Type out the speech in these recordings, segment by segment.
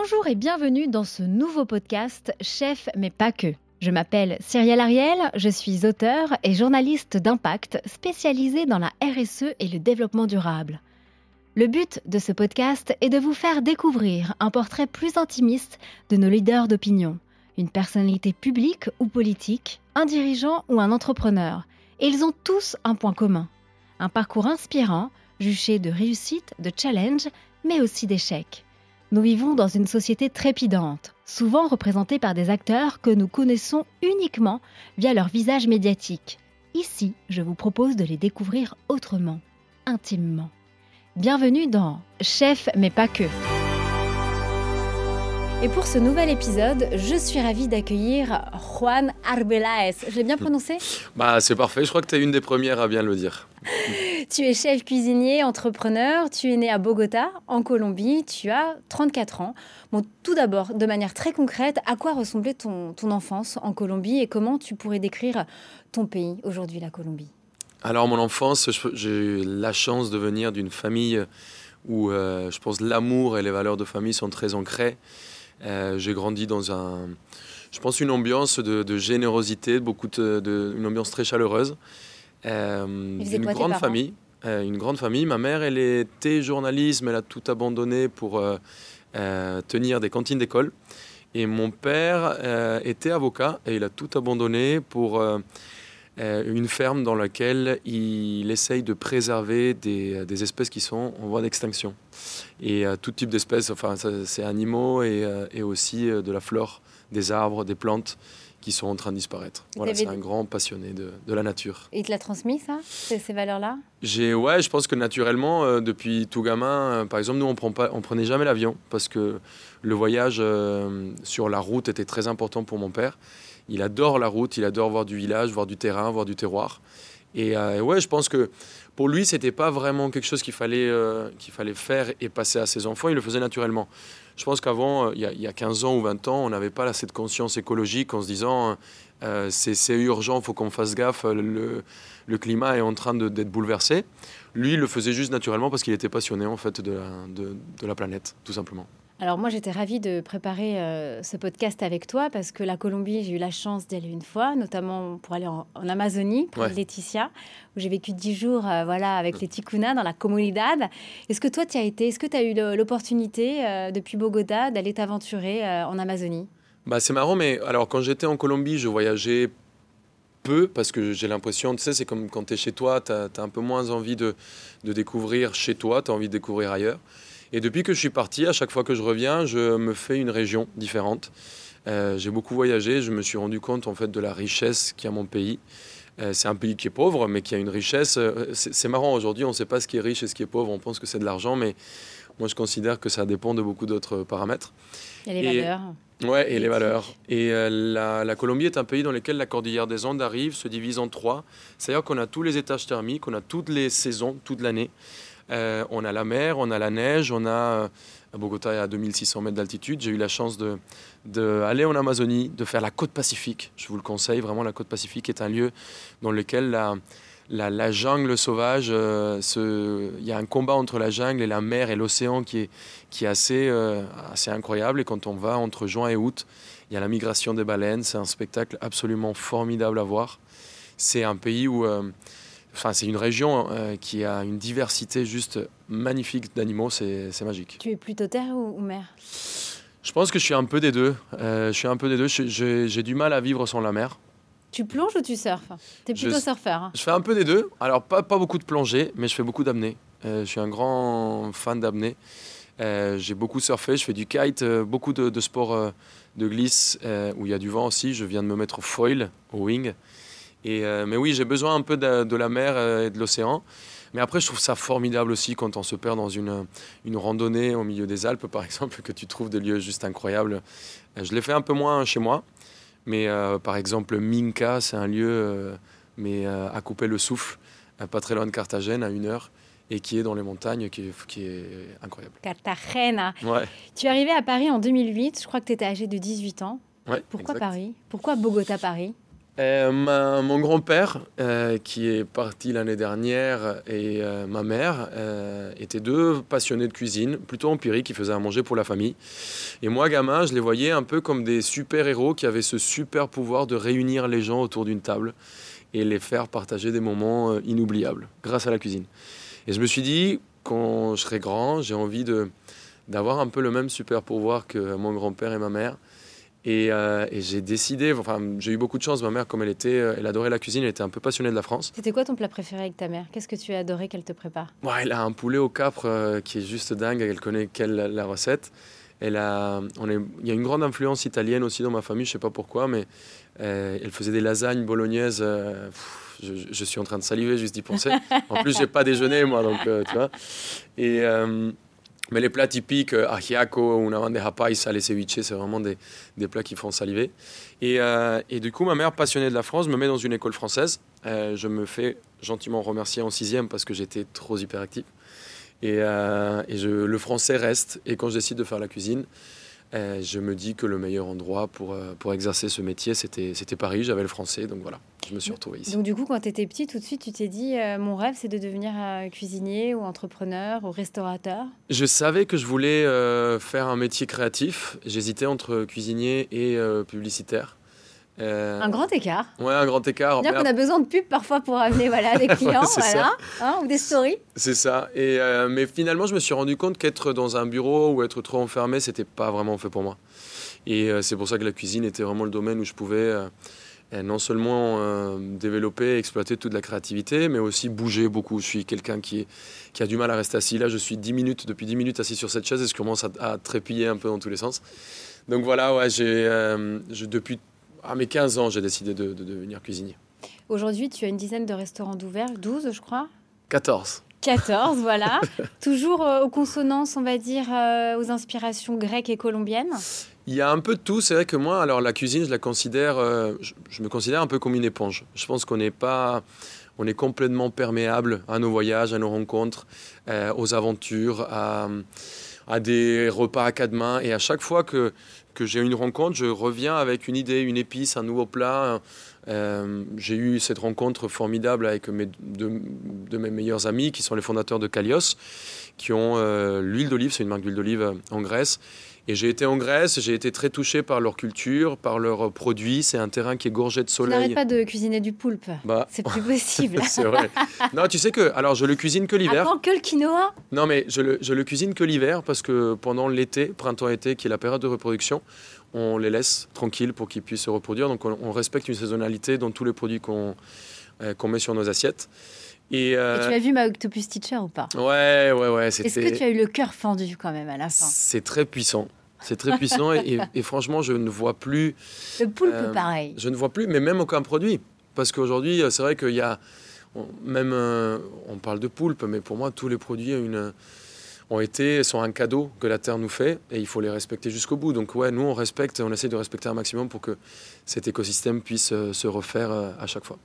Bonjour et bienvenue dans ce nouveau podcast Chef mais pas que. Je m'appelle Cyrielle Ariel, je suis auteur et journaliste d'impact spécialisée dans la RSE et le développement durable. Le but de ce podcast est de vous faire découvrir un portrait plus intimiste de nos leaders d'opinion, une personnalité publique ou politique, un dirigeant ou un entrepreneur. Et ils ont tous un point commun, un parcours inspirant, juché de réussite, de challenge, mais aussi d'échecs. Nous vivons dans une société trépidante, souvent représentée par des acteurs que nous connaissons uniquement via leur visage médiatique. Ici, je vous propose de les découvrir autrement, intimement. Bienvenue dans Chef mais pas que. Et pour ce nouvel épisode, je suis ravie d'accueillir Juan Arbelaez. Je l'ai bien prononcé? Bah, c'est parfait. Je crois que tu es une des premières à bien le dire. tu es chef cuisinier, entrepreneur. Tu es né à Bogota, en Colombie. Tu as 34 ans. Bon, tout d'abord, de manière très concrète, à quoi ressemblait ton, ton enfance en Colombie et comment tu pourrais décrire ton pays aujourd'hui, la Colombie? Alors, mon enfance, j'ai eu la chance de venir d'une famille où euh, je pense l'amour et les valeurs de famille sont très ancrées. Euh, j'ai grandi dans un, je pense, une ambiance de, générosité, beaucoup de, une ambiance très chaleureuse. Euh, une grande famille. Euh, une grande famille. Ma mère, elle était journaliste, mais elle a tout abandonné pour tenir des cantines d'école. Et mon père était avocat et il a tout abandonné pour une ferme dans laquelle il essaye de préserver des, des espèces qui sont en voie d'extinction et euh, tout type d'espèces, enfin c'est animaux et, euh, et aussi euh, de la flore, des arbres, des plantes qui sont en train de disparaître. Voilà, c'est un grand passionné de, de, la nature. Et il te l'a transmis ça, ces, ces valeurs-là? J'ai, ouais, je pense que naturellement, depuis tout gamin, par exemple, nous on prend pas, on prenait jamais l'avion parce que le voyage sur la route était très important pour mon père. Il adore la route, il adore voir du village, voir du terrain, voir du terroir. Et ouais, je pense que pour lui, c'était pas vraiment quelque chose qu'il fallait, euh, fallait faire et passer à ses enfants. Il le faisait naturellement. Je pense qu'avant, euh, il, y a 15 ans ou 20 ans, on n'avait pas cette conscience écologique en se disant euh, c'est urgent, faut qu'on fasse gaffe, le, climat est en train d'être bouleversé. Lui, il le faisait juste naturellement parce qu'il était passionné en fait de, de la planète, tout simplement. Alors moi j'étais ravie de préparer euh, ce podcast avec toi parce que la Colombie j'ai eu la chance d'y aller une fois, notamment pour aller en, Amazonie pour Laetitia où j'ai vécu dix jours euh, voilà avec les Ticuna dans la comunidad. Est-ce que toi tu as été, est-ce que tu as eu l'opportunité euh, depuis Bogota d'aller t'aventurer en Amazonie? Bah, c'est marrant mais alors quand j'étais en Colombie je voyageais peu parce que j'ai l'impression, tu sais, c'est comme quand tu es chez toi, tu as, un peu moins envie de, de découvrir chez toi, tu as envie de découvrir ailleurs. Et depuis que je suis parti, à chaque fois que je reviens, je me fais une région différente. Euh, j'ai beaucoup voyagé, je me suis rendu compte en fait de la richesse qu'il y a mon pays. Euh, c'est un pays qui est pauvre, mais qui a une richesse. Euh, c'est marrant aujourd'hui, on ne sait pas ce qui est riche et ce qui est pauvre. On pense que c'est de l'argent, mais moi je considère que ça dépend de beaucoup d'autres paramètres. Et les valeurs. Ouais, et les valeurs. Et la, la, Colombie est un pays dans lequel la cordillère des Andes arrive, se divise en trois. C'est-à-dire qu'on a tous les étages thermiques, on a toutes les saisons, toute l'année. Euh, on a la mer, on a la neige, on a euh, Bogota est à 2600 mètres d'altitude. J'ai eu la chance d'aller de, en Amazonie, de faire la côte pacifique. Je vous le conseille, vraiment, la côte pacifique est un lieu dans lequel la, la, jungle sauvage, euh, il y a un combat entre la jungle et la mer et l'océan qui est, qui est assez, assez incroyable. Et quand on va entre juin et août, il y a la migration des baleines. C'est un spectacle absolument formidable à voir. C'est un pays où Enfin, c'est une région euh, qui a une diversité juste magnifique d'animaux, c'est magique. Tu es plutôt terre ou, mer? Je pense que je suis un peu des deux. Euh, je suis un peu des deux. J'ai du mal à vivre sans la mer. Tu plonges ou tu surfes? Tu es plutôt surfeur. Hein? je fais un peu des deux. Alors, pas, pas beaucoup de plongée, mais je fais beaucoup d'apnée. Euh, je suis un grand fan d'apnée. J'ai beaucoup surfé, je fais du kite, beaucoup de, de sports de glisse où il y a du vent aussi. Je viens de me mettre au foil, au wing. Euh, mais oui, j'ai besoin un peu de, la mer euh, et de l'océan. Mais après, je trouve ça formidable aussi quand on se perd dans une, une randonnée au milieu des Alpes, par exemple, que tu trouves des lieux juste incroyables. Euh, je l'ai fait un peu moins chez moi, mais euh, par exemple, Minka, c'est un lieu euh, mais, à couper le souffle, pas très loin de Carthagène, à une heure et qui est dans les montagnes, qui est, qui est incroyable. Cartagena. Ouais. Tu es arrivé à Paris en 2008, je crois que tu étais âgé de 18 ans. Ouais, Pourquoi exact. Paris? Pourquoi Bogota-Paris Euh, mon grand-père, euh, qui est parti l'année dernière, et euh, ma mère étaient deux passionnés de cuisine, plutôt empiriques, qui faisaient à manger pour la famille. Et moi, gamin, je les voyais un peu comme des super-héros qui avaient ce super pouvoir de réunir les gens autour d'une table et les faire partager des moments inoubliables grâce à la cuisine. Et je me suis dit, quand je serai grand, j'ai envie d'avoir un peu le même super pouvoir que mon grand-père et ma mère. Et, euh, et j'ai décidé, enfin j'ai eu beaucoup de chance, ma mère comme elle était, euh, elle adorait la cuisine, elle était un peu passionnée de la France. C'était quoi ton plat préféré avec ta mère? Qu'est-ce que tu as adoré qu'elle te prépare? Ouais, elle a un poulet au capre euh, qui est juste dingue, elle connaît quelle la, recette. Elle a, on est, il y a une grande influence italienne aussi dans ma famille, je sais pas pourquoi, mais euh, elle faisait des lasagnes bolognaises. pff, je, je suis en train de saliver juste d'y penser. En plus, j'ai pas déjeuné moi, donc tu vois. Et mais les plats typiques, euh, ajiaco, una bandeja paisa, les ceviches, c'est vraiment des, des plats qui font saliver. Et, euh, et du coup, ma mère, passionnée de la France, me met dans une école française. Euh, je me fais gentiment remercier en sixième parce que j'étais trop hyperactif. Et, et le français reste. Et quand je décide de faire la cuisine, euh, je me dis que le meilleur endroit pour, euh, pour exercer ce métier, c'était c'était Paris. J'avais le français, donc voilà, je me suis retrouvé ici. Donc du coup, quand tu étais petit, tout de suite, tu t'es dit, euh, mon rêve, c'est de devenir euh, cuisinier ou entrepreneur ou restaurateur. Je savais que je voulais euh, faire un métier créatif. J'hésitais entre cuisinier et publicitaire. Euh, Un grand écart. Ouais, un grand écart. Qu'on a besoin de pub parfois pour amener voilà, des clients, voilà, hein, ou des stories. C'est ça. Et, euh, mais finalement, je me suis rendu compte qu'être dans un bureau ou être trop enfermé, c'était pas vraiment fait pour moi. Et euh, c'est pour ça que la cuisine était vraiment le domaine où je pouvais non seulement développer, exploiter toute la créativité, mais aussi bouger beaucoup. Je suis quelqu'un qui, est- qui a du mal à rester assis. Là, je suis 10 minutes, depuis 10 minutes assis sur cette chaise et je commence à, à trépiller un peu dans tous les sens. Donc voilà, ouais, j'ai, euh, je- depuis à mes 15 ans, j'ai décidé de, de devenir cuisinier. Aujourd'hui, tu as une dizaine de restaurants d'ouverts, 12 je crois. 14. 14, voilà. Toujours euh, aux consonances, on va dire, euh, aux inspirations grecques et colombiennes. Il y a un peu de tout. C'est vrai que moi, alors la cuisine, je la considère, euh, je, je me considère un peu comme une éponge. Je pense qu'on n'est pas, on est complètement perméable à nos voyages, à nos rencontres, aux aventures, à, à des repas à quatre mains. Et à chaque fois que que j'ai une rencontre, je reviens avec une idée, une épice, un nouveau plat. Euh, j'ai eu cette rencontre formidable avec mes, deux de mes meilleurs amis qui sont les fondateurs de Kalios, qui ont euh, l'huile d'olive, c'est une marque d'huile d'olive euh, en Grèce. Et j'ai été en Grèce, j'ai été très touché par leur culture, par leurs produits. C'est un terrain qui est gorgé de Tu n'arrêtes soleil. pas de cuisiner du poulpe. Bah, C'est plus possible. c'est vrai. Non, tu sais que, alors je le cuisine que l'hiver. Attends, que le quinoa Non, mais je le, je le cuisine que l'hiver parce que pendant l'été, printemps-été, qui est la période de reproduction, on les laisse tranquilles pour qu'ils puissent se reproduire. Donc on, on respecte une saisonnalité dans tous les produits qu'on euh, qu'on met sur nos assiettes. Et, Et euh, tu as vu ma Octopus Teacher ou pas? Ouais, ouais, ouais, Est-ce que tu as eu le cœur fendu quand même à la fin? C'est très puissant. C'est très puissant et, et- et franchement, je ne vois plus, Le poulpe, Euh, pareil. je ne vois plus, mais même aucun produit. Parce qu'aujourd'hui, c'est vrai qu'il y a, on- même, euh, on parle de poulpe, mais pour moi, tous les produits ont, une, ont été, sont un cadeau que la Terre nous fait et il faut les respecter jusqu'au bout. Donc ouais, nous, on respecte, on essaie de respecter un maximum pour que cet écosystème puisse euh, se refaire euh, à chaque fois.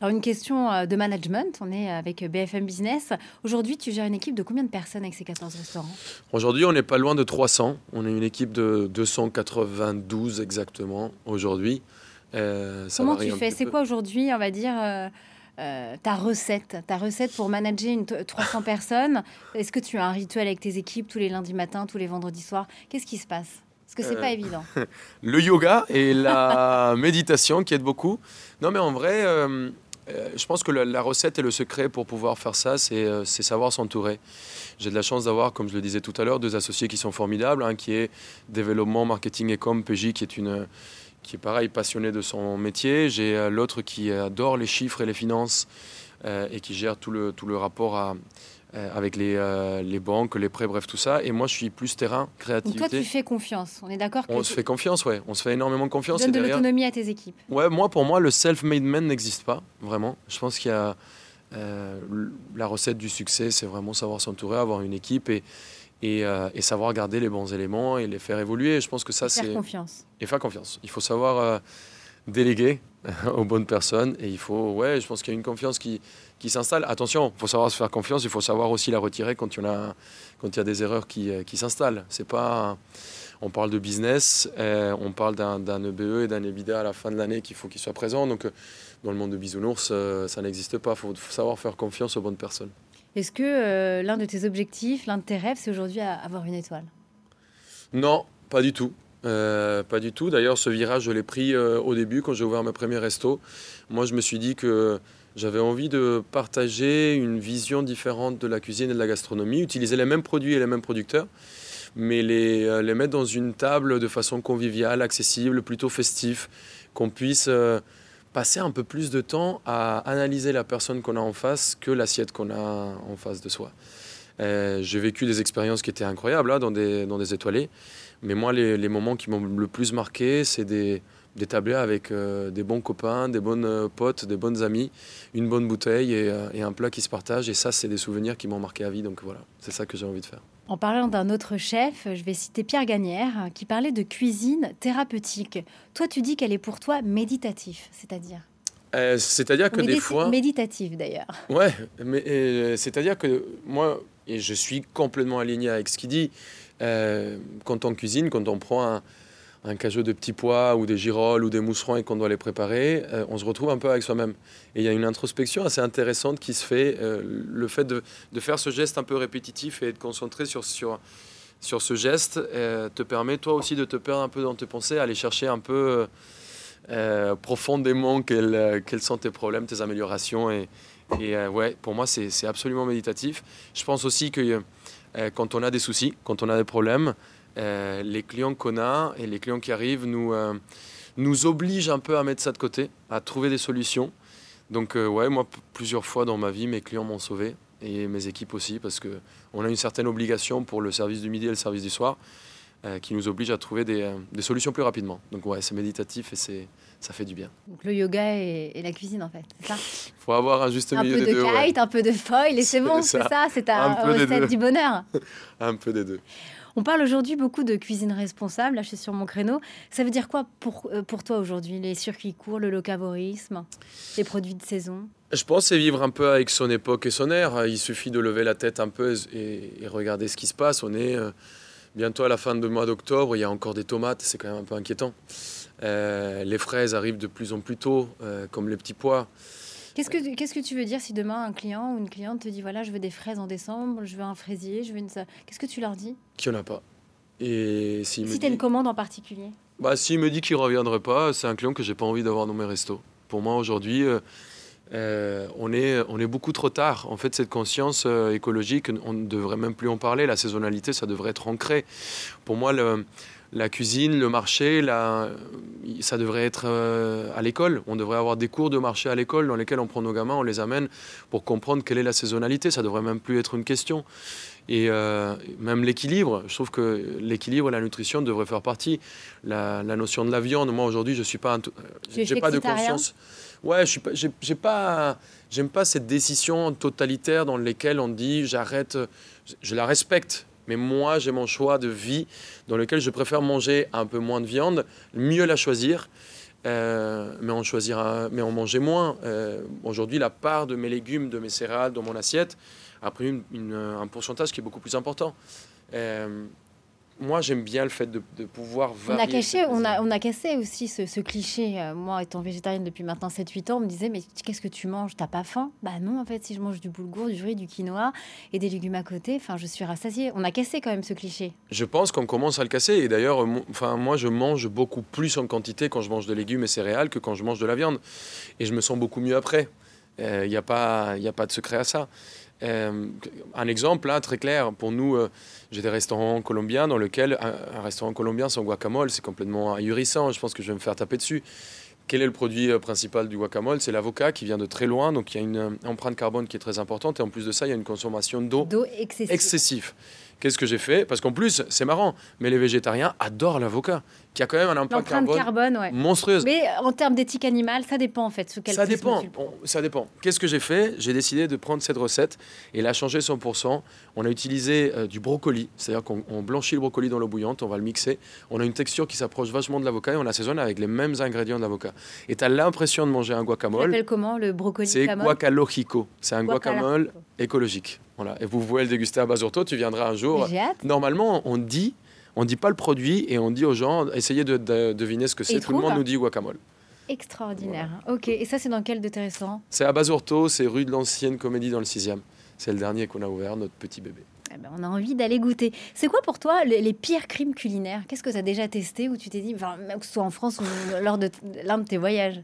Alors une question euh, de management, on est avec BFM Business. Aujourd'hui, tu gères une équipe de combien de personnes avec ces 14 restaurants? Aujourd'hui, on n'est pas loin de 300. On est une équipe de 292 exactement aujourd'hui. Euh, Comment tu fais? C'est quoi aujourd'hui, on va dire, euh, euh, ta recette? Ta recette pour manager une t- 300 personnes? Est-ce que tu as un rituel avec tes équipes tous les lundis matins, tous les vendredis soirs? Qu'est-ce qui se passe? Parce que c'est Euh, pas évident. le yoga et la méditation qui aident beaucoup. Non, mais en vrai, euh, je pense que la, recette et le secret pour pouvoir faire ça, c'est euh, c'est savoir s'entourer. J'ai de la chance d'avoir, comme je le disais tout à l'heure, deux associés qui sont formidables, un qui est développement, marketing et com, PJ, qui est pareil passionné de son métier. J'ai euh, l'autre qui adore les chiffres et les finances euh, et qui gère tout le, tout le rapport à, euh, avec les, euh, les banques, les prêts, bref, tout ça. Et moi, je suis plus terrain, Donc créativité. toi, tu fais confiance. On est d'accord On tu se fait confiance, ouais. On se fait énormément confiance. donnes et de derrière- l'autonomie à tes équipes. Ouais, moi, pour moi, le self-made man n'existe pas, vraiment. Je pense qu'il y a. la recette du succès, c'est vraiment savoir s'entourer, avoir une équipe et, et, savoir garder les bons éléments et les faire évoluer. Je pense que ça, c'est. Faire confiance. Et faire confiance. Il faut savoir déléguer aux bonnes personnes et il faut, ouais, je pense qu'il y a une confiance qui, qui s'installe. Attention, il faut savoir se faire confiance, il faut savoir aussi la retirer quand il y, a, quand il y a des erreurs qui, qui s'installent. C'est pas on parle de business, euh, on parle d'un EBE et d'un EBITDA à la fin de l'année qu'il faut qu'il soit présent. Donc, euh, dans le monde de bisounours, euh, ça n'existe pas. Il faut, savoir faire confiance aux bonnes personnes. Est-ce que l'un de tes objectifs, l'un de tes rêves, c'est aujourd'hui avoir une étoile? Non, pas du tout. Pas du tout. D'ailleurs, ce virage, je l'ai pris au début quand j'ai ouvert mes premiers restos. Moi, je me suis dit que j'avais envie de partager une vision différente de la cuisine et de la gastronomie, utiliser les mêmes produits et les mêmes producteurs, mais les, euh, mettre dans une table de façon conviviale, accessible, plutôt festif, qu'on puisse euh, passer un peu plus de temps à analyser la personne qu'on a en face que l'assiette qu'on a en face de soi. Euh, j'ai vécu des expériences qui étaient incroyables là, dans, des, dans des étoilés, mais moi, les, les moments qui m'ont le plus marqué, c'est des, d'établir avec des bons copains, des bonnes potes, des bonnes amis, une bonne bouteille et, et un plat qui se partage. Et ça, c'est des souvenirs qui m'ont marqué à vie. Donc voilà, c'est ça que j'ai envie de faire. En parlant d'un autre chef, je vais citer Pierre Gagnère, qui parlait de cuisine thérapeutique. Toi, tu dis qu'elle est pour toi méditative, c'est-à-dire? Euh, C'est-à-dire que des fois... Méditative, d'ailleurs. Ouais, mais euh, c'est-à-dire que moi, et je suis complètement aligné avec ce qu'il dit, euh, quand on cuisine, quand on prend un, un cajot de petits pois ou des girolles ou des mousserons et qu'on doit les préparer, euh, on se retrouve un peu avec soi-même. Et il y a une introspection assez intéressante qui se fait. Euh, le fait de, de, faire ce geste un peu répétitif et être concentré sur, sur, sur ce geste te permet toi aussi de te perdre un peu dans tes pensées, aller chercher un peu profondément quels, quels, sont tes problèmes, tes améliorations. Et, et ouais, pour moi, c'est absolument méditatif. Je pense aussi que quand on a des soucis, quand on a des problèmes, euh, les clients qu'on a et les clients qui arrivent nous, euh, nous obligent un peu à mettre ça de côté, à trouver des solutions. Donc euh, ouais, moi, plusieurs fois dans ma vie, mes clients m'ont sauvé et mes équipes aussi, parce qu'on a une certaine obligation pour le service du midi et le service du soir, qui nous oblige à trouver des, des, solutions plus rapidement. Donc ouais, c'est méditatif et c'est ça fait du bien. Donc le yoga et, la cuisine en fait, c'est ça? Il faut avoir un juste milieu des deux. Un peu de kite, un peu de foil et c'est bon, c'est ça, c'est ta recette du bonheur. un peu des deux. On parle aujourd'hui beaucoup de cuisine responsable, là je suis sur mon créneau. Ça veut dire quoi pour, euh, pour toi aujourd'hui Les circuits courts, le locavorisme, les produits de saison? Je pense c'est vivre un peu avec son époque et son ère. Il suffit de lever la tête un peu et, regarder ce qui se passe. On est euh, bientôt à la fin du mois d'octobre, il y a encore des tomates, c'est quand même un peu inquiétant. Euh, les fraises arrivent de plus en plus tôt, comme les petits pois. Qu'est-ce que, qu'est-ce que tu veux dire si demain un client ou une cliente te dit voilà, je veux des fraises en décembre, je veux un fraisier, je veux une. Qu'est-ce que tu leur dis? Qu'il n'y en a pas. Et si tu as une commande en particulier? Bah, S'il me dit qu'il ne reviendrait pas, c'est un client que j'ai pas envie d'avoir dans mes restos. Pour moi, aujourd'hui, euh, euh, on, est, on est beaucoup trop tard. En fait, cette conscience euh, écologique, on ne devrait même plus en parler. La saisonnalité, ça devrait être ancré. Pour moi, le la cuisine, le marché, ça devrait être euh, à l'école. On devrait avoir des cours de marché à l'école dans lesquels on prend nos gamins, on les amène pour comprendre quelle est la saisonnalité. Ça devrait même plus être une question. Et euh, même l'équilibre, je trouve que l'équilibre et la nutrition devraient faire partie. La, notion de la viande, moi aujourd'hui, je suis pas, j'ai pas de conscience. Ouais, je suis pas, pas cette décision totalitaire dans laquelle on dit j'arrête. Je la respecte, mais moi, j'ai mon choix de vie dans lequel je préfère manger un peu moins de viande, mieux la choisir, euh, mais, en choisir mais en manger moins. Euh, aujourd'hui, la part de mes légumes, de mes céréales dans mon assiette a pris un pourcentage qui est beaucoup plus important. Euh, moi, j'aime bien le fait de, pouvoir varier. On a, caché, on a, on a cassé aussi ce, cliché. Euh, moi, étant végétarienne depuis maintenant 7-8 ans, on me disait Mais qu'est-ce que tu manges? T'as pas faim? Bah non, en fait, si je mange du boulgour, du riz, du quinoa et des légumes à côté, enfin, je suis rassasiée. On a cassé quand même ce cliché. Je pense qu'on commence à le casser. Et d'ailleurs, enfin, moi, je mange beaucoup plus en quantité quand je mange de légumes et céréales que quand je mange de la viande. Et je me sens beaucoup mieux après. Il euh, n'y a, pas, a pas de secret à ça. Euh, un exemple là, très clair, pour nous, euh, j'ai des restaurants colombiens dans lesquels un, restaurant colombien sans guacamole, c'est complètement ahurissant. Je pense que je vais me faire taper dessus. Quel est le produit euh, principal du guacamole? C'est l'avocat qui vient de très loin, donc il y a une empreinte carbone qui est très importante et en plus de ça, il y a une consommation d'eau excessive. Qu'est-ce que j'ai fait? Parce qu'en plus, c'est marrant, mais les végétariens adorent l'avocat, qui a quand même un impact carbone, carbone, ouais. monstrueuse. Mais en termes d'éthique animale, ça dépend en fait. Sous quel Ça dépend, on- ça dépend. Qu'est-ce que j'ai fait? J'ai décidé de prendre cette recette et la changer 100%. On a utilisé euh, du brocoli, c'est-à-dire qu'on on blanchit le brocoli dans l'eau bouillante, on va le mixer. On a une texture qui s'approche vachement de l'avocat et on assaisonne avec les mêmes ingrédients de l'avocat. Et tu as l'impression de manger un guacamole. l'appelles comment le brocoli C'est guacalojico. C'est un guacamole écologique. Voilà. Et vous pouvez le déguster à Basurto, tu viendras un jour. J'ai hâte. Normalement, on dit, on dit pas le produit et on dit aux gens, essayez de, de deviner ce que c'est. Tout le monde nous dit guacamole. Extraordinaire. Ok, et ça c'est dans quel de tes restaurants C'est à Basurto, c'est rue de l'Ancienne Comédie dans le 6e. C'est le dernier qu'on a ouvert, notre petit bébé. Eh ben, On a envie d'aller goûter. C'est quoi pour toi les, les pires crimes culinaires? Qu'est-ce que tu as déjà testé ou tu t'es dit, enfin, que ce soit en France ou lors de l'un de tes voyages?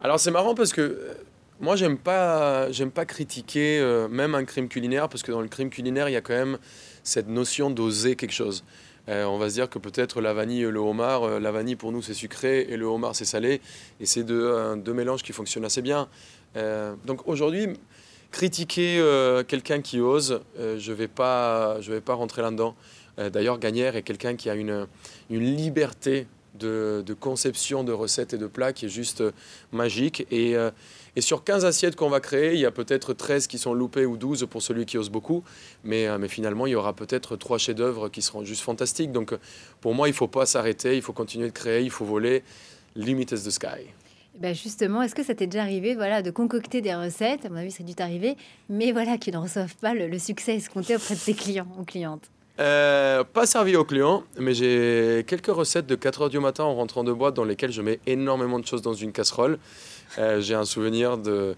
Alors c'est marrant parce que euh, moi j'aime pas j'aime pas critiquer euh, même un crime culinaire parce que dans le crime culinaire il y a quand même cette notion d'oser quelque chose. Euh, on va se dire que peut-être la vanille et le homard, euh, la vanille pour nous c'est sucré et le homard c'est salé et c'est deux, euh, deux mélanges qui fonctionnent assez bien. Donc aujourd'hui critiquer quelqu'un qui ose, je vais pas vais pas rentrer là-dedans. D'ailleurs Gagnère est quelqu'un qui a une, une liberté de, de conception de recettes et de plats qui est juste magique. Et, et sur 15 assiettes qu'on va créer, il y a peut-être 13 qui sont loupées ou 12 pour celui qui ose beaucoup. Mais, euh, mais finalement, il y aura peut-être trois chefs-d'œuvre qui seront juste fantastiques. Donc pour moi, il ne faut pas s'arrêter, il faut continuer de créer, il faut voler. Limit is the sky. Eh ben justement, est-ce que ça t'est déjà arrivé voilà, de concocter des recettes? À mon avis, ça a dû t'arriver, mais voilà, qui ne reçoivent pas le, le succès escompté auprès de tes clients ou clientes. Euh, pas servi aux clients, mais j'ai quelques recettes de 4 heures du matin en rentrant de boîte dans lesquelles je mets énormément de choses dans une casserole. Euh, j'ai un souvenir de,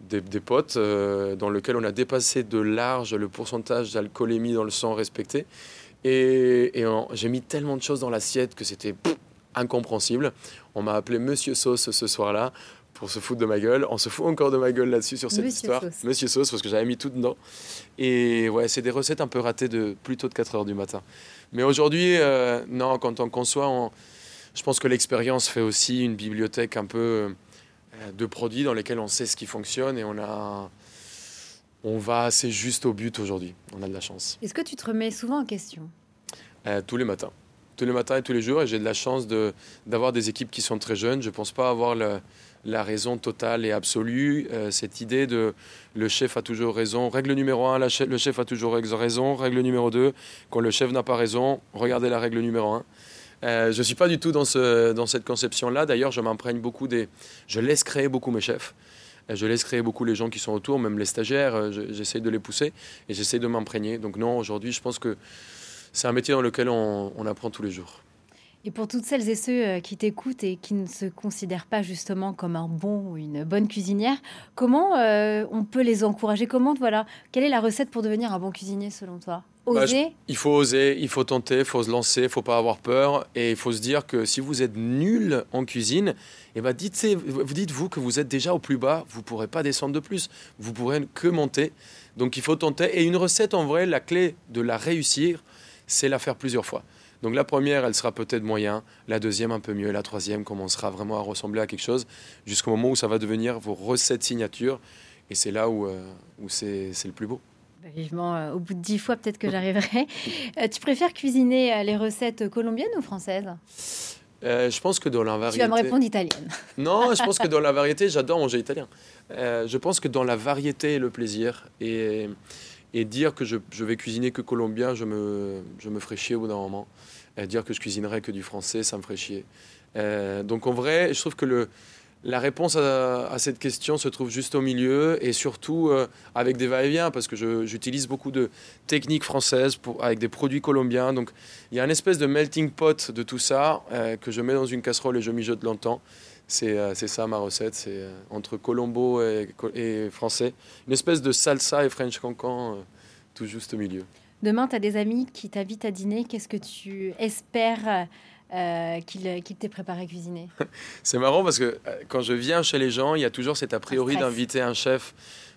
des, des potes euh, dans lequel on a dépassé de large le pourcentage d'alcoolémie dans le sang respecté. Et, j'ai mis tellement de choses dans l'assiette que c'était incompréhensible. On m'a appelé Monsieur Sauce ce soir-là pour se foutre de ma gueule. On se fout encore de ma gueule là-dessus sur cette Monsieur histoire. Sauce. Monsieur Sauce, parce que j'avais mis tout dedans. Et ouais, c'est des recettes un peu ratées de plutôt de 4 heures du matin. Mais aujourd'hui, euh, non, quand on conçoit, on- je pense que l'expérience fait aussi une bibliothèque un peu de produits dans lesquels on sait ce qui fonctionne et on a. On va assez juste au but aujourd'hui. On a de la chance. Est-ce que tu te remets souvent en question? Euh, tous les matins. Tous les matins et tous les jours. Et j'ai de la chance de, d'avoir des équipes qui sont très jeunes. Je ne pense pas avoir le- la raison totale et absolue. Euh, cette idée de le chef a toujours raison. Règle numéro un, la che- le chef a toujours raison. Règle numéro deux, quand le chef n'a pas raison, regardez la règle numéro un. Euh, je ne suis pas du tout dans, ce, dans cette conception-là. D'ailleurs, je m'imprègne beaucoup des... Je laisse créer beaucoup mes chefs. Euh, Je laisse créer beaucoup les gens qui sont autour, même les stagiaires. Euh, je- J'essaie de les pousser et j'essaie de m'imprégner. Donc non, aujourd'hui, je pense que c'est un métier dans lequel on apprend tous les jours. Et pour toutes celles et ceux euh, qui t'écoutent et qui ne se considèrent pas justement comme un bon ou une bonne cuisinière, comment euh, on peut les encourager? Comment voilà Quelle est la recette pour devenir un bon cuisinier selon toi? Bah, Oser? Il faut oser, il faut tenter, il faut se lancer, il faut pas avoir peur et il faut se dire que si vous êtes nul en cuisine, eh ben dites, vous dites-vous que vous êtes déjà au plus bas, vous pourrez pas descendre de plus, vous pourrez que monter. Donc il faut tenter et une recette en vrai, la clé de la réussir, c'est la faire plusieurs fois. Donc la première, elle sera peut-être moyen, la deuxième un peu mieux, la troisième commencera vraiment à ressembler à quelque chose jusqu'au moment où ça va devenir vos recettes signature et c'est là où, euh, où c'est le plus beau. Bah, Vivement, euh, au bout de dix fois, peut-être que j'arriverai. Euh, tu préfères cuisiner les recettes colombiennes ou françaises? Euh, je pense que dans la Tu variété... vas me répondre italienne. Non, je pense que dans la variété, j'adore manger italien. Euh, je pense que dans la variété le plaisir, et, et dire que je, vais cuisiner que colombien, je me, je me ferai chier au bout d'un moment. Dire que je cuisinerai que du français, ça me ferait chier. Euh, donc en vrai, je trouve que le, la réponse à, cette question se trouve juste au milieu et surtout euh, avec des va-et-vient parce que j'utilise beaucoup de techniques françaises avec des produits colombiens. Donc il y a une espèce de melting pot de tout ça euh, que je mets dans une casserole et je mijote longtemps. C'est euh, c'est ça ma recette, c'est euh, entre colombo et, français. Une espèce de salsa et French cancan, euh, tout juste au milieu. Demain, tu as des amis qui t'invitent à dîner. Qu'est-ce que tu espères euh, qu'ils qu'ils t'aient préparé à cuisiner? C'est marrant parce que quand je viens chez les gens, il y a toujours cet a priori d'inviter un chef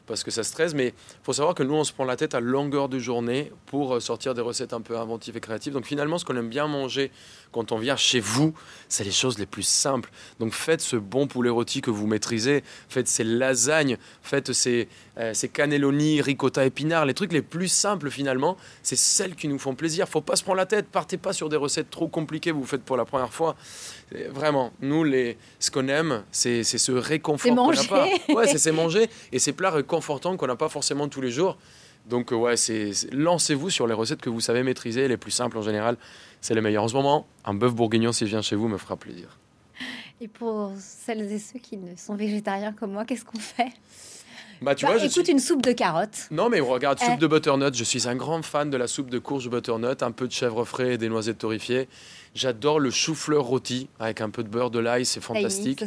parce que ça stresse. Mais il faut savoir que nous, on se prend la tête à longueur de journée pour euh, sortir des recettes un peu inventives et créatives. Donc finalement, ce qu'on aime bien manger quand on vient chez vous, c'est les choses les plus simples. Donc faites ce bon poulet rôti que vous maîtrisez, faites ces lasagnes, faites ces, euh, ces cannelloni, ricotta, épinards, les trucs les plus simples finalement, c'est celles qui nous font plaisir. Faut pas se prendre la tête, partez pas sur des recettes trop compliquées, vous faites pour la première fois. Vraiment, nous, les, ce qu'on aime, c'est ce réconfort qu'on n'a pas. Ouais, c'est manger et ces plats réconfortants qu'on n'a pas forcément tous les jours. Donc, ouais, c'est lancez-vous sur les recettes que vous savez maîtriser, les plus simples en général. C'est les meilleurs. En ce moment, un bœuf bourguignon, s'il vient chez vous, me fera plaisir. Et pour celles et ceux qui ne sont végétariens comme moi, qu'est-ce qu'on fait? Bah, tu bah, vois, écoute, une soupe de carottes. Non, mais regarde, soupe eh. de butternut. Je suis un grand fan de la soupe de courge butternut, un peu de chèvre frais et des noisettes torréfiées. J'adore le chou-fleur rôti avec un peu de beurre de l'ail, c'est fantastique.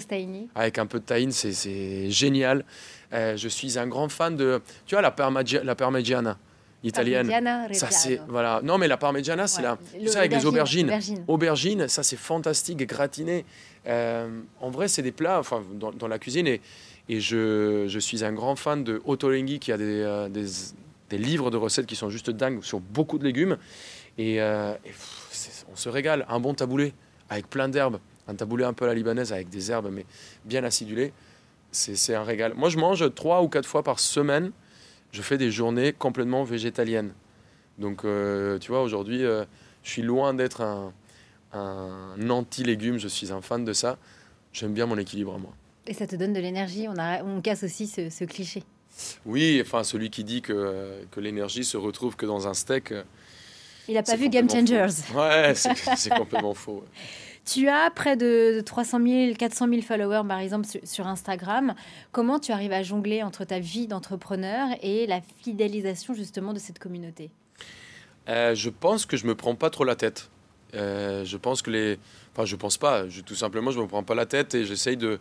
Avec un peu de tahine, c'est génial. Euh, je suis un grand fan de, tu vois, la, la parmigiana italienne. Ça c'est voilà. Non mais la parmigiana c'est la, tu sais, avec les aubergines. Aubergines, ça c'est fantastique gratiné. Euh, en vrai c'est des plats, enfin dans, la cuisine et, et je, je, suis un grand fan de Ottolenghi qui a des, euh, des, des, livres de recettes qui sont juste dingues sur beaucoup de légumes et, on se régale. Un bon taboulé avec plein d'herbes, un taboulé un peu à la libanaise avec des herbes mais bien acidulées, c'est un régal. Moi, je mange trois ou quatre fois par semaine. Je fais des journées complètement végétaliennes. Donc, euh, tu vois, aujourd'hui, euh, je suis loin d'être un, un anti-légumes. Je suis un fan de ça. J'aime bien mon équilibre, moi. Et ça te donne de l'énergie. On, on casse aussi ce, ce, cliché. Oui, enfin, celui qui dit que, que l'énergie se retrouve que dans un steak. Euh, il n'a pas vu Game Changers. Ouais, c'est complètement faux. Tu as près de 300 000, 400 000 followers, par exemple, sur Instagram. Comment tu arrives à jongler entre ta vie d'entrepreneur et la fidélisation, justement, de cette communauté? Euh, Je pense que je me prends pas trop la tête. Euh, je pense que les... Enfin, je pense pas. Tout simplement, je me prends pas la tête et j'essaye de,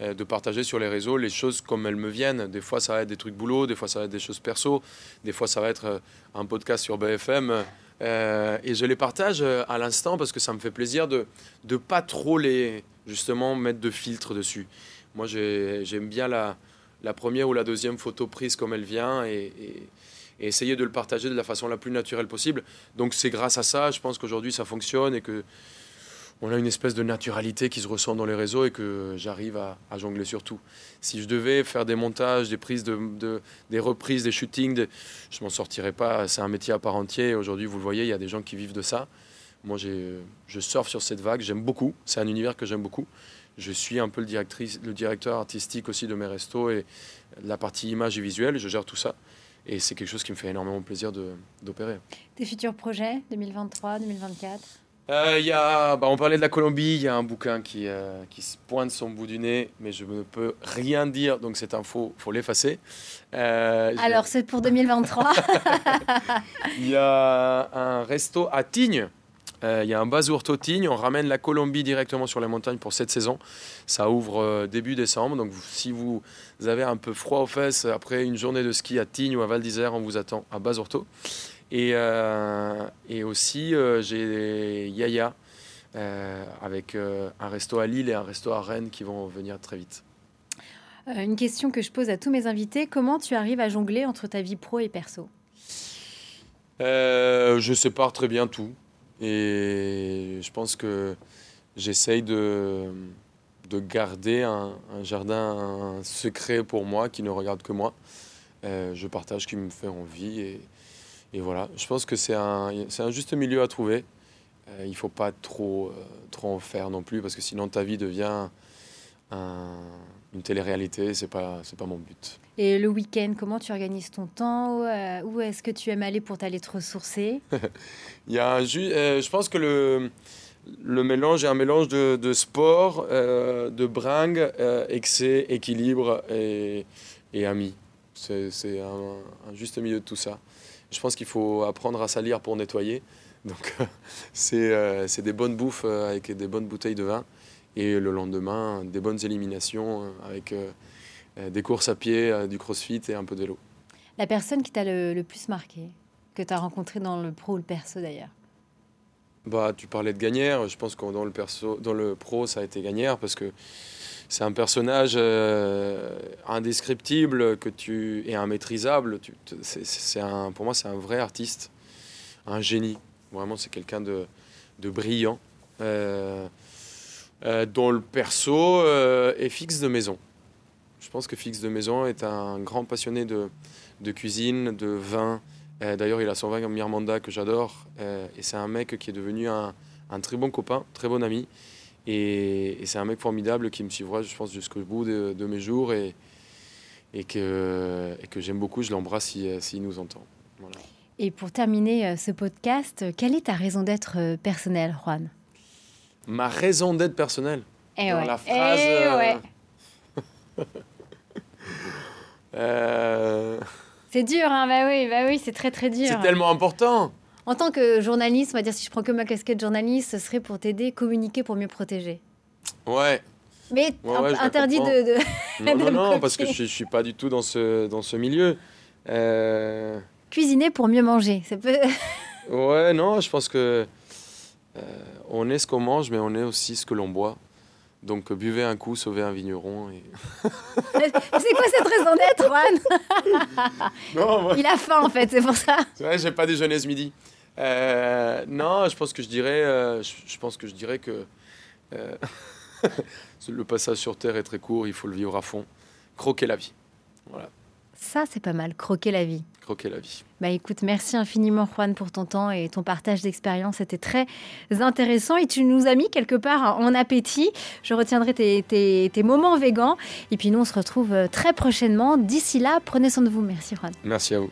euh, de partager sur les réseaux les choses comme elles me viennent. Des fois, ça va être des trucs boulot, des fois, ça va être des choses perso, des fois, ça va être un podcast sur BFM. Euh, et je les partage euh, à l'instant parce que ça me fait plaisir de ne pas trop les, justement, mettre de filtre dessus. Moi, j'aime bien la, la, première ou la deuxième photo prise comme elle vient et, et, essayer de le partager de la façon la plus naturelle possible. Donc c'est grâce à ça, je pense qu'aujourd'hui ça fonctionne et que on a une espèce de naturalité qui se ressent dans les réseaux et que j'arrive à, jongler sur tout. Si je devais faire des montages, des prises, de, des reprises, des shootings, je m'en sortirais pas. C'est un métier à part entier. Aujourd'hui, vous le voyez, il y a des gens qui vivent de ça. Moi, je surfe sur cette vague. J'aime beaucoup. C'est un univers que j'aime beaucoup. Je suis un peu le, directrice, le directeur artistique aussi de mes restos et la partie image et visuelle. Je gère tout ça. Et c'est quelque chose qui me fait énormément plaisir d'opérer. Tes futurs projets 2023, 2024 euh, y a, bah, on parlait de la Colombie, il y a un bouquin qui, euh, qui se pointe son bout du nez, mais je ne peux rien dire, donc cette info, il faut l'effacer. Euh, Alors, c'est pour 2023 Il y a un resto à Tignes. Il y a un bazourto Tignes. On ramène la Colombie directement sur les montagnes pour cette saison. Ça ouvre début décembre. Donc, si vous avez un peu froid aux fesses après une journée de ski à Tignes ou à Val d'Isère, on vous attend à Bazourto. Et, euh, et aussi, euh, j'ai Yaya euh, avec un resto à Lille et un resto à Rennes qui vont venir très vite. Une question que je pose à tous mes invités, comment tu arrives à jongler entre ta vie pro et perso? Je sépare très bien tout. Et je pense que j'essaye de, de garder un, un, jardin secret pour moi qui ne regarde que moi. je partage ce qui me fait envie et, et voilà, je pense que c'est un, un juste milieu à trouver. Euh, il ne faut pas trop, euh, trop en faire non plus, parce que sinon ta vie devient une télé-réalité. Ce n'est pas, pas mon but. Et le week-end, comment tu organises ton temps? Euh, Où est-ce que tu aimes aller pour t'aller te ressourcer? Il y a un Je pense que le, le mélange est un mélange de, de sport, de bringue, excès, équilibre et, et amis. C'est un, un juste milieu de tout ça. Je pense qu'il faut apprendre à salir pour nettoyer. Donc euh, c'est des bonnes bouffes euh, avec des bonnes bouteilles de vin. Et le lendemain, des bonnes éliminations euh, avec des courses à pied, du crossfit et un peu de vélo. La personne qui t'a le, plus marqué, que tu as rencontré dans le pro ou le perso d'ailleurs? Bah, Tu parlais de Gagnère. Je pense que dans le, perso, dans le pro, ça a été Gagnère parce que c'est un personnage euh, indescriptible que tu et immaîtrisable. Pour moi, c'est un vrai artiste, un génie. Vraiment, c'est quelqu'un de, brillant, euh, euh, dont le perso est fixe de maison. Je pense que Fix de Maison est un grand passionné de, de cuisine, de vin. D'ailleurs, il a son vin comme Mirmanda que j'adore. et c'est un mec qui est devenu un, un très bon copain, très bon ami. Et, c'est un mec formidable qui me suivra, je pense, jusqu'au bout de, mes jours et, et que, et que j'aime beaucoup. Je l'embrasse s'il si, nous entend. Et pour terminer euh, ce podcast, quelle est ta raison d'être euh, personnelle, Juan? Ma raison d'être personnelle? Eh Dans la phrase. Et euh, C'est dur, hein bah oui, bah oui, c'est très très dur. C'est tellement important. En tant que journaliste, on va dire si je prends que ma casquette journaliste, ce serait pour t'aider, communiquer pour mieux protéger. Ouais. Mais interdit de, Non, non, non, parce que je, ne suis pas du tout dans ce, dans ce milieu. Euh, Cuisiner pour mieux manger, ça peut... ouais, non, je pense que euh, on est ce qu'on mange, mais on est aussi ce que l'on boit. Donc buvez un coup, sauvez un vigneron. Et... c'est quoi cette raison d'être, Juan Il a faim en fait, c'est pour ça. C'est vrai, j'ai pas déjeuné ce midi. Euh, non, je pense que je dirais, euh, je, pense que je dirais que euh, le passage sur Terre est très court, il faut le vivre à fond. Croquer la vie. Voilà. Ça, c'est pas mal, croquer la vie. Croquer la vie. Bah écoute, merci infiniment Juan pour ton temps et ton partage d'expérience. C'était très intéressant et tu nous as mis quelque part en appétit. Je retiendrai tes, tes, tes moments végans. Et puis nous, on se retrouve très prochainement. D'ici là, prenez soin de vous. Merci Juan. Merci à vous.